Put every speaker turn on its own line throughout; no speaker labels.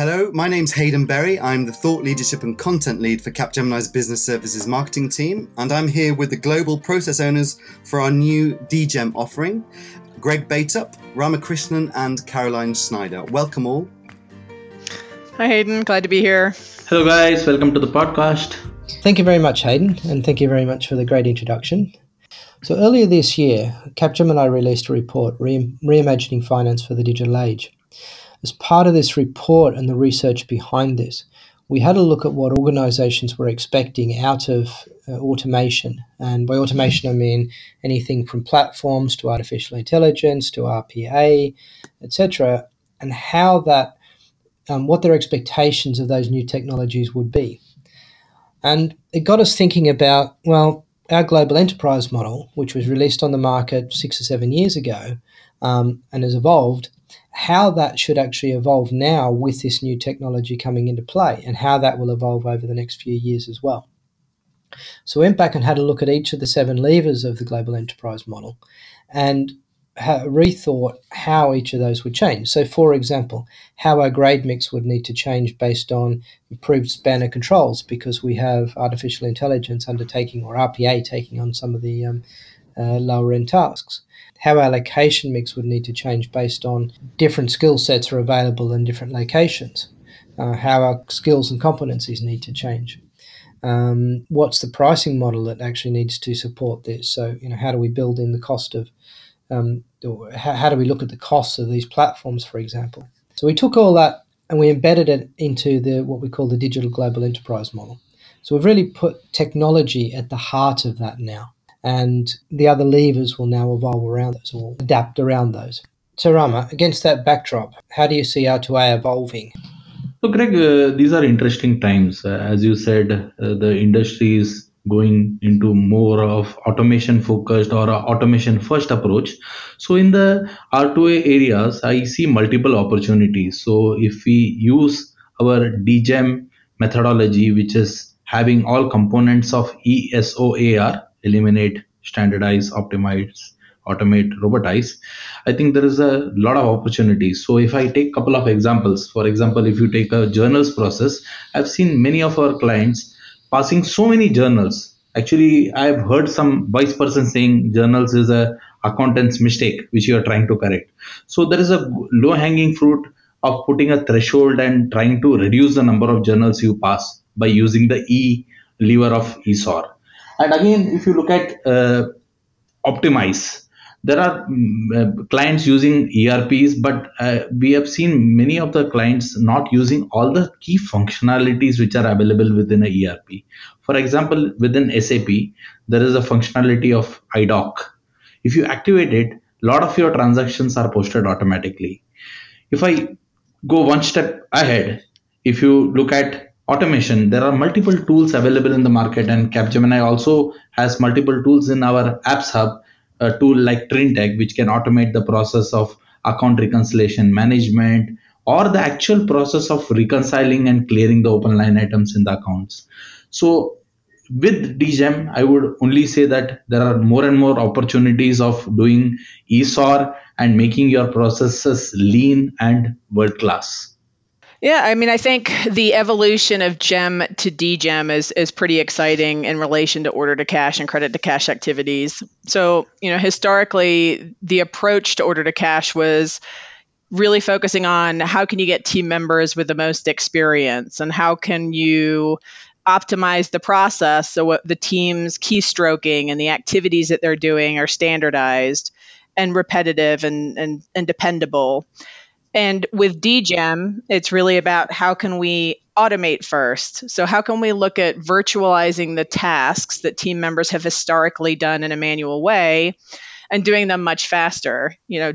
Hello, my name's Hayden Berry. I'm the Thought Leadership and Content Lead for Capgemini's Business Services Marketing team, and I'm here with the global process owners for our new DGEM offering Greg Baitup, Ramakrishnan, and Caroline Schneider. Welcome all.
Hi, Hayden. Glad to be here.
Hello, guys. Welcome to the podcast.
Thank you very much, Hayden, and thank you very much for the great introduction. So, earlier this year, Capgemini released a report, Re- Reimagining Finance for the Digital Age. As part of this report and the research behind this, we had a look at what organizations were expecting out of uh, automation. And by automation, I mean anything from platforms to artificial intelligence to RPA, etc., and how that, um, what their expectations of those new technologies would be. And it got us thinking about, well, our global enterprise model, which was released on the market six or seven years ago um, and has evolved, how that should actually evolve now with this new technology coming into play and how that will evolve over the next few years as well. So we went back and had a look at each of the seven levers of the global enterprise model and rethought how each of those would change. So, for example, how our grade mix would need to change based on improved spanner controls because we have artificial intelligence undertaking or RPA taking on some of the um, uh, lower end tasks how our location mix would need to change based on different skill sets are available in different locations, uh, how our skills and competencies need to change. Um, what's the pricing model that actually needs to support this? So, you know, how do we build in the cost of, um, how, how do we look at the costs of these platforms, for example? So we took all that and we embedded it into the what we call the digital global enterprise model. So we've really put technology at the heart of that now and the other levers will now evolve around those or adapt around those. So, Rama, against that backdrop, how do you see R2A evolving?
So, Greg, uh, these are interesting times. Uh, as you said, uh, the industry is going into more of automation focused or automation first approach. So, in the R2A areas, I see multiple opportunities. So, if we use our DGEM methodology, which is having all components of ESOAR, eliminate, standardize, optimize, automate, robotize, I think there is a lot of opportunities. So if I take a couple of examples, for example, if you take a journals process, I've seen many of our clients passing so many journals. Actually, I've heard some vice person saying journals is a accountant's mistake which you are trying to correct. So there is a low hanging fruit of putting a threshold and trying to reduce the number of journals you pass by using the E lever of ESOAR. And again, if you look at uh, Optimize, there are um, uh, clients using ERPs, but uh, we have seen many of the clients not using all the key functionalities which are available within a ERP. For example, within SAP, there is a functionality of IDOC. If you activate it, a lot of your transactions are posted automatically. If I go one step ahead, if you look at automation. There are multiple tools available in the market and capgemini also has multiple tools in our apps hub a tool like trintech which can automate the process of account reconciliation management or the actual process of reconciling and clearing the open line items in the accounts. So with dgem i would only say that there are more and more opportunities of doing esoar and making your processes lean and world class
yeah, I mean, I think the evolution of GEM to DGEM is is pretty exciting in relation to order to cash and credit to cash activities. So, you know, historically, the approach to order to cash was really focusing on how can you get team members with the most experience and how can you optimize the process so what the team's keystroking and the activities that they're doing are standardized and repetitive and, and, and dependable. And with DGEM, it's really about how can we automate first. So how can we look at virtualizing the tasks that team members have historically done in a manual way and doing them much faster? You know,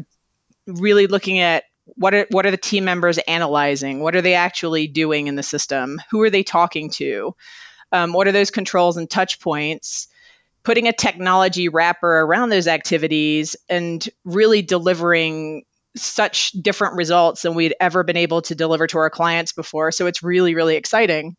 really looking at what are what are the team members analyzing? What are they actually doing in the system? Who are they talking to? Um, what are those controls and touch points? Putting a technology wrapper around those activities and really delivering such different results than we'd ever been able to deliver to our clients before. So it's really, really exciting.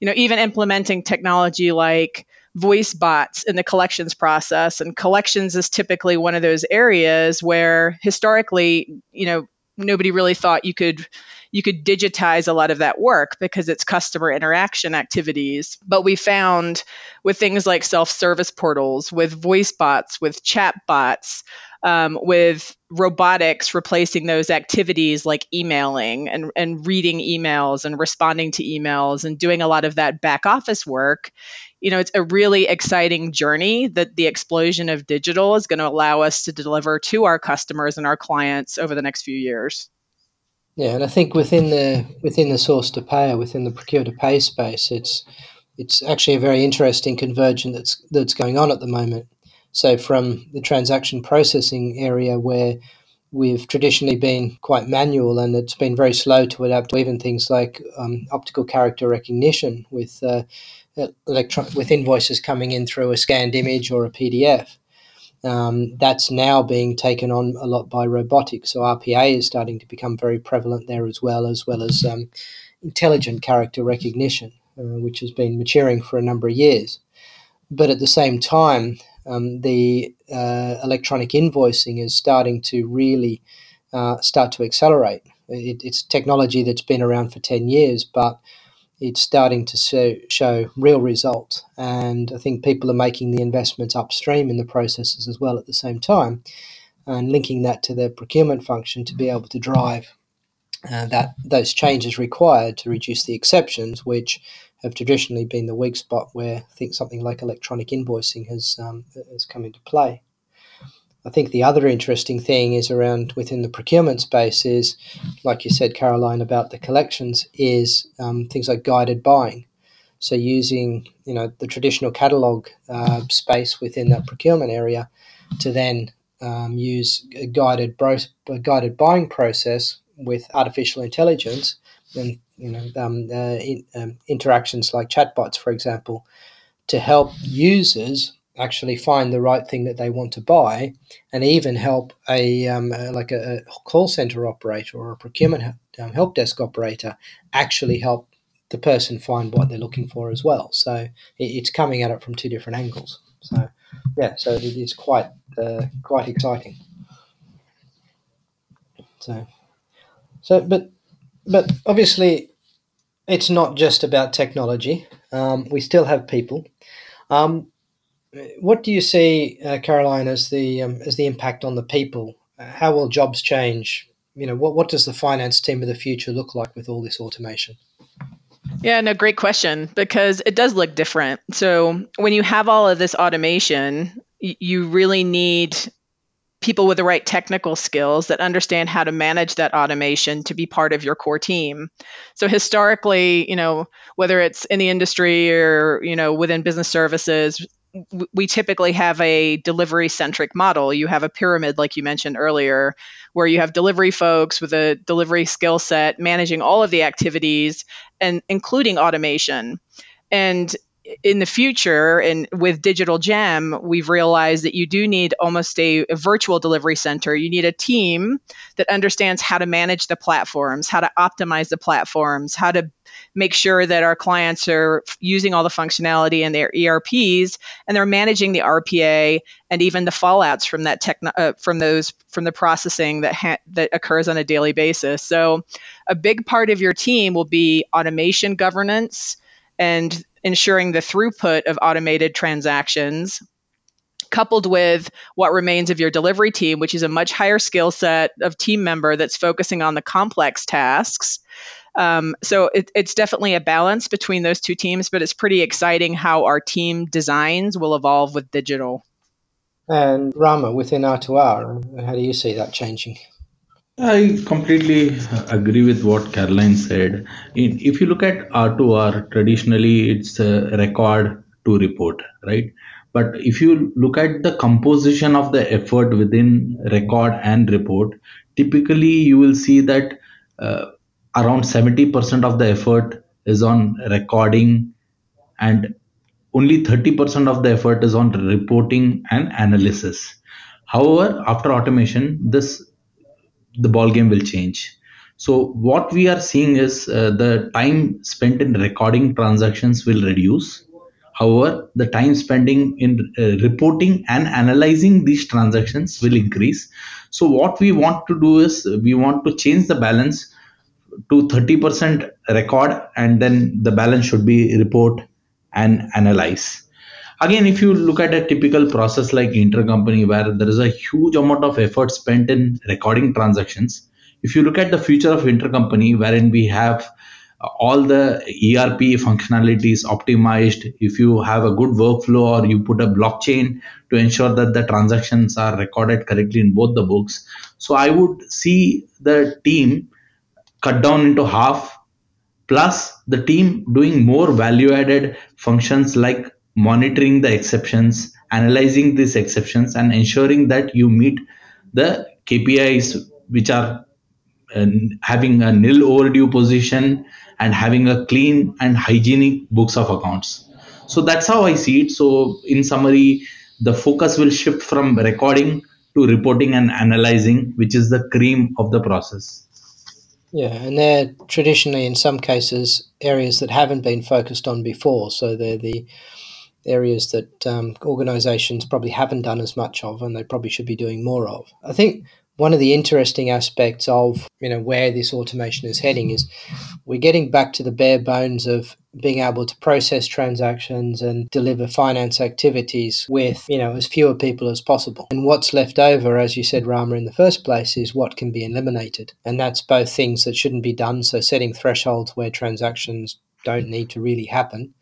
You know, even implementing technology like voice bots in the collections process. And collections is typically one of those areas where historically, you know, nobody really thought you could you could digitize a lot of that work because it's customer interaction activities. But we found with things like self service portals, with voice bots, with chat bots, um, with robotics replacing those activities like emailing and, and reading emails and responding to emails and doing a lot of that back office work. You know it's a really exciting journey that the explosion of digital is going to allow us to deliver to our customers and our clients over the next few years.
Yeah and i think within the within the source to pay or within the procure to pay space it's it's actually a very interesting convergence that's that's going on at the moment so, from the transaction processing area where we've traditionally been quite manual and it's been very slow to adapt to even things like um, optical character recognition with uh, with invoices coming in through a scanned image or a PDF. Um, that's now being taken on a lot by robotics. So RPA is starting to become very prevalent there as well, as well as um, intelligent character recognition, uh, which has been maturing for a number of years. But at the same time, um, the uh, electronic invoicing is starting to really uh, start to accelerate. It, it's technology that's been around for 10 years, but it's starting to show, show real results. And I think people are making the investments upstream in the processes as well at the same time, and linking that to their procurement function to be able to drive uh, that those changes required to reduce the exceptions, which have traditionally been the weak spot where I think something like electronic invoicing has um, has come into play. I think the other interesting thing is around within the procurement space is, like you said, Caroline, about the collections is um, things like guided buying. So using you know the traditional catalog uh, space within that procurement area to then um, use a guided bro- a guided buying process with artificial intelligence and you know um, uh, in, um, interactions like chatbots, for example, to help users actually find the right thing that they want to buy, and even help a um, uh, like a, a, call center operator or a procurement um, help desk operator actually help the person find what they're looking for as well. So it, it's coming at it from two different angles. So yeah, so it is quite uh, quite exciting. So so but but obviously, it's not just about technology. Um, we still have people. Um, what do you see, uh, Caroline, as the um, as the impact on the people? How will jobs change? You know, what what does the finance team of the future look like with all this automation?
Yeah, no, great question because it does look different. So when you have all of this automation, you really need people with the right technical skills that understand how to manage that automation to be part of your core team. So historically, you know, whether it's in the industry or, you know, within business services, we typically have a delivery centric model. You have a pyramid, like you mentioned earlier, where you have delivery folks with a delivery skill set managing all of the activities and including automation. And in the future and with digital gem we've realized that you do need almost a, a, virtual delivery center. You need a team that understands how to manage the platforms how to optimize the platforms how to make sure that our clients are using all the functionality in their erps and they're managing the rpa and even the fallouts from that tech uh, from those from the processing that ha- that occurs on a daily basis. So a big part of your team will be automation governance and ensuring the throughput of automated transactions coupled with what remains of your delivery team, which is a much higher skill set of team member that's focusing on the complex tasks. Um, so it, it's definitely a balance between those two teams, but it's pretty exciting how our team designs will evolve with digital.
And Rama, within R2R, how do you see that changing?
I completely agree with what Caroline said. In, if you look at R2R, traditionally it's a record to report, right? But if you look at the composition of the effort within record and report, typically you will see that uh, around 70% of the effort is on recording and only 30% of the effort is on reporting and analysis. However, after automation, this the ball game will change so what we are seeing is uh, the time spent in recording transactions will reduce However, the time spending in uh, reporting and analyzing these transactions will increase. So, what we want to do is we want to change the balance to 30% record, and then the balance should be report and analyze. Again, if you look at a typical process like intercompany, where there is a huge amount of effort spent in recording transactions, if you look at the future of intercompany, wherein we have all the ERP functionalities optimized. If you have a good workflow or you put a blockchain to ensure that the transactions are recorded correctly in both the books. So I would see the team cut down into half, plus the team doing more value added functions like monitoring the exceptions, analyzing these exceptions, and ensuring that you meet the KPIs which are uh, having a nil overdue position and having a clean and hygienic books of accounts. So that's how I see it. So, in summary, the focus will shift from recording to reporting and analyzing, which is the cream of the process.
Yeah, and they're traditionally, in some cases, areas that haven't been focused on before. So they're the areas that um, organisations probably haven't done as much of, and they probably should be doing more of. I think one of the interesting aspects of you know where this automation is heading is we're getting back to the bare bones of being able to process transactions and deliver finance activities with you know as fewer people as possible and what's left over as you said rama in the first place is what can be eliminated and that's both things that shouldn't be done so setting thresholds where transactions don't need to really happen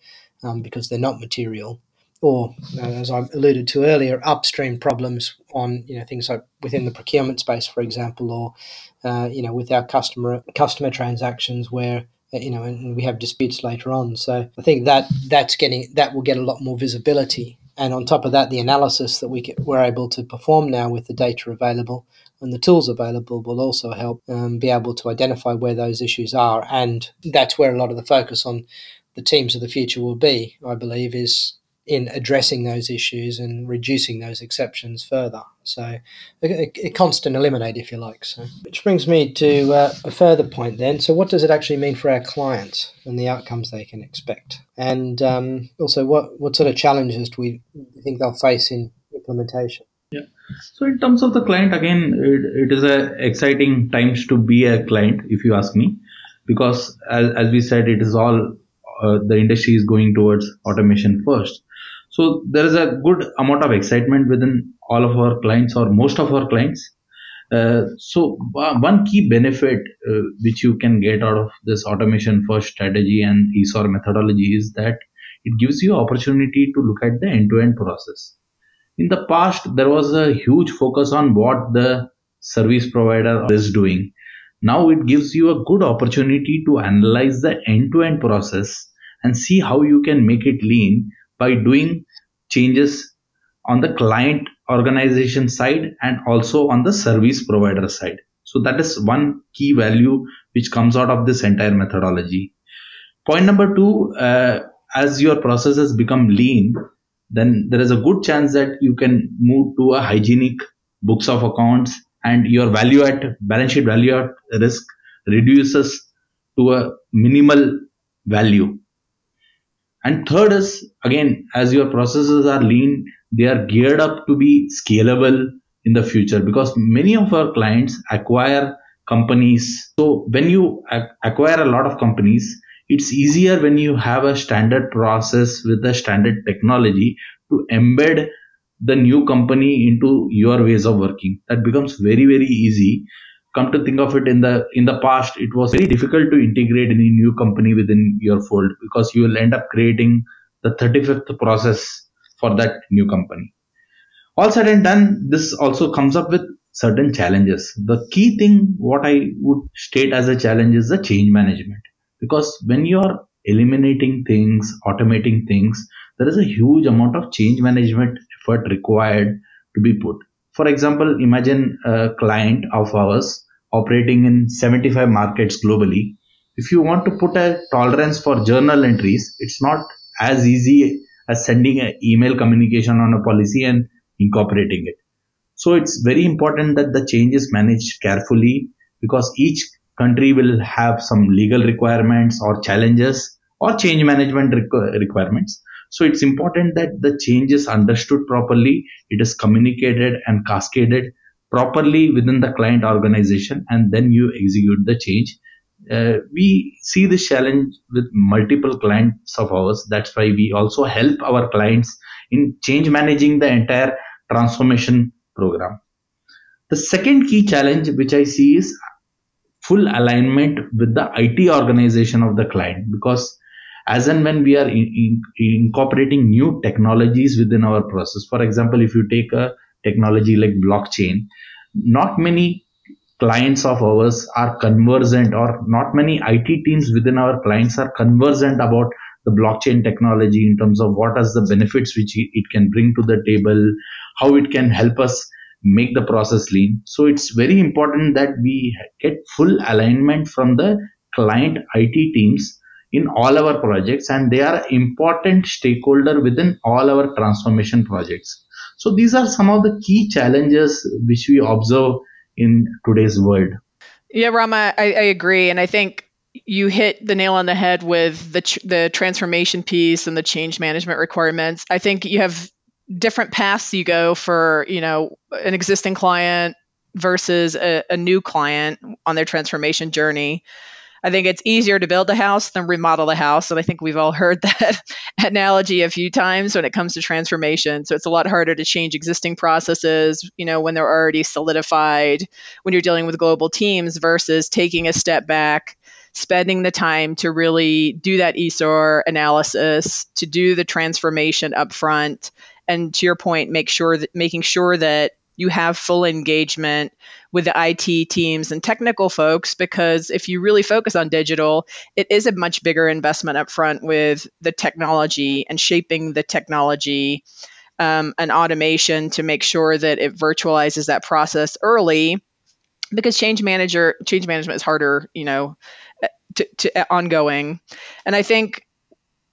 um, because they're not material or as I alluded to earlier, upstream problems on you know things like within the procurement space, for example, or uh, you know with our customer customer transactions where uh, you know and we have disputes later on. So I think that that's getting that will get a lot more visibility. And on top of that, the analysis that we get, we're able to perform now with the data available and the tools available will also help um, be able to identify where those issues are. And that's where a lot of the focus on the teams of the future will be, I believe, is in addressing those issues and reducing those exceptions further. So, a, a constant eliminate, if you like. So, which brings me to uh, a further point then. So, what does it actually mean for our clients and the outcomes they can expect? And um, also, what, what sort of challenges do we think they'll face in implementation?
Yeah. So, in terms of the client, again, it, it is a exciting times to be a client, if you ask me, because as, as we said, it is all uh, the industry is going towards automation first so there is a good amount of excitement within all of our clients or most of our clients. Uh, so one key benefit uh, which you can get out of this automation first strategy and ESOAR methodology is that it gives you opportunity to look at the end-to-end process. In the past, there was a huge focus on what the service provider is doing. Now it gives you a good opportunity to analyze the end-to-end process and see how you can make it lean by doing changes on the client organization side and also on the service provider side. So that is one key value which comes out of this entire methodology. Point number two, uh, as your processes become lean, then there is a good chance that you can move to a hygienic books of accounts and your value at balance sheet value at risk reduces to a minimal value and third is again, as your processes are lean, they are geared up to be scalable in the future because many of our clients acquire companies. So when you acquire a lot of companies, it's easier when you have a standard process with a standard technology to embed the new company into your ways of working. That becomes very, very easy come to think of it in the in the past it was very difficult to integrate any new company within your fold because you will end up creating the 35th process for that new company. All said and done this also comes up with certain challenges. The key thing what i would state as a challenge is the change management. Because when you are eliminating things automating things there is a huge amount of change management effort required to be put. For example imagine a client of ours operating in 75 markets globally. If you want to put a tolerance for journal entries, it's not as easy as sending an email communication on a policy and incorporating it. So it's very important that the change is managed carefully because each country will have some legal requirements or challenges or change management requirements. So it's important that the change is understood properly, it is communicated and cascaded properly within the client organization, and then you execute the change. Uh, we see this challenge with multiple clients of ours. That's why we also help our clients in change managing the entire transformation program. The second key challenge which I see is full alignment with the IT organization of the client because as and when we are in, in, incorporating new technologies within our process, for example, if you take a technology like blockchain, not many clients of ours are conversant or not many IT teams within our clients are conversant about the blockchain technology in terms of what are the benefits which it can bring to the table, how it can help us make the process lean. So it's very important that we get full alignment from the client IT teams in all our projects and they are important stakeholder within all our transformation projects. So these are some of the key challenges which we observe in today's world.
Yeah, Rama, I, I agree. And I think you hit the nail on the head with the the transformation piece and the change management requirements. I think you have different paths you go for you know an existing client versus a, a new client on their transformation journey. I think it's easier to build a house than remodel a house. And I think we've all heard that analogy a few times when it comes to transformation. So it's a lot harder to change existing processes, you know, when they're already solidified, when you're dealing with global teams versus taking a step back, spending the time to really do that ESOAR analysis, to do the transformation upfront, and to your point, make sure that making sure that you have full engagement with the IT teams and technical folks because if you really focus on digital, it is a much bigger investment upfront with the technology and shaping the technology um, and automation to make sure that it virtualizes that process early because change manager change management is harder you know to, to ongoing. And i think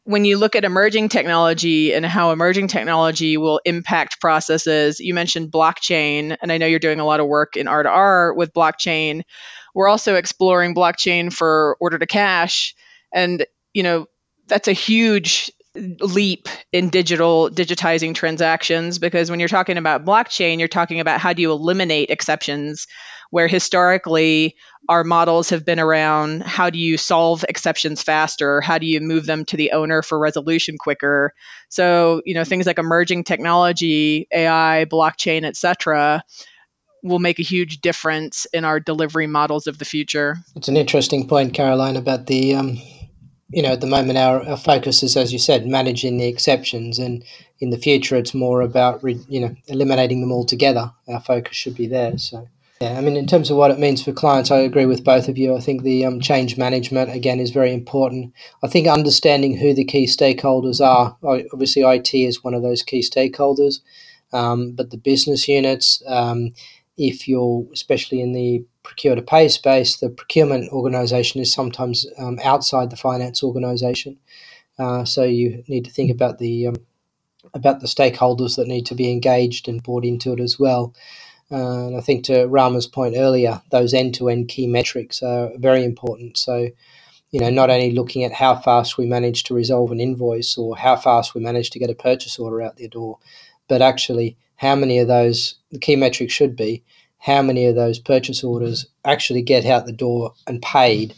when you look at emerging technology and how emerging technology will impact processes, you mentioned blockchain, and I know you're doing a lot of work in R2R with blockchain. We're also exploring blockchain for order to cash, and you know that's a huge leap in digital digitizing transactions because when you're talking about blockchain, you're talking about how do you eliminate exceptions where historically our models have been around how do you solve exceptions faster? How do you move them to the owner for resolution quicker? So you know things like emerging technology ai blockchain etc will make a huge difference in our delivery models of the future.
It's an interesting point caroline about the um, you know at the moment our, our focus is as you said managing the exceptions and in the future it's more about re, you know eliminating them altogether. Our focus should be there so yeah, I mean, in terms of what it means for clients, I agree with both of you. I think the um, change management, again, is very important. I think understanding who the key stakeholders are, obviously, IT is one of those key stakeholders, um, but the business units, um, if you're, especially in the procure to pay space, the procurement organization is sometimes um, outside the finance organization. Uh, so you need to think about the um, about the stakeholders that need to be engaged and brought into it as well. And I think to Rama's point earlier, those end to end key metrics are very important. So, you know, not only looking at how fast we manage to resolve an invoice or how fast we manage to get a purchase order out the door, but actually how many of those, the key metrics should be how many of those purchase orders actually get out the door and paid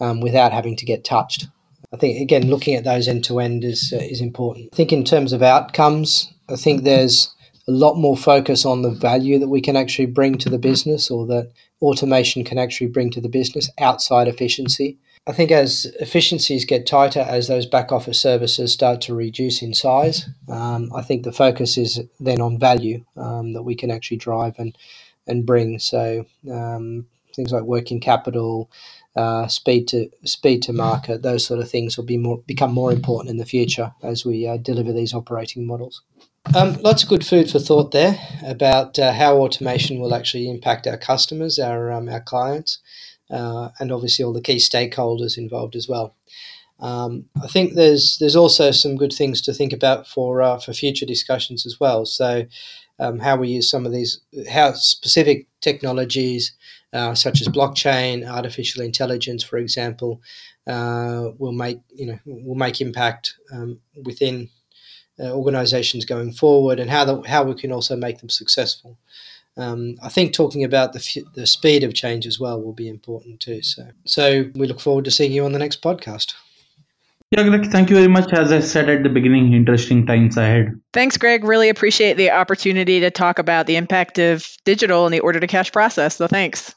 um, without having to get touched. I think again, looking at those end to end is uh, is important. I think in terms of outcomes, I think there's a lot more focus on the value that we can actually bring to the business or that automation can actually bring to the business outside efficiency. I think as efficiencies get tighter, as those back office services start to reduce in size, um, I think the focus is then on value um, that we can actually drive and and bring. So um, things like working capital, uh, speed to speed to market, those sort of things will be more become more important in the future as we uh, deliver these operating models. Um, lots of good food for thought there about uh, how automation will actually impact our customers, our um, our clients, uh, and obviously all the key stakeholders involved as well. Um, I think there's there's also some good things to think about for uh, for future discussions as well. So, um, how we use some of these, how specific technologies uh, such as blockchain, artificial intelligence, for example, uh, will make you know will make impact um, within organizations going forward and how, the, how we can also make them successful. Um, I think talking about the, f- the speed of change as well will be important too. So, so we look forward to seeing you on the next podcast.
Yeah, Greg, thank you very much. As I said at the beginning, interesting times ahead.
Thanks, Greg. Really appreciate the opportunity to talk about the impact of digital in the order to cash process. So, thanks.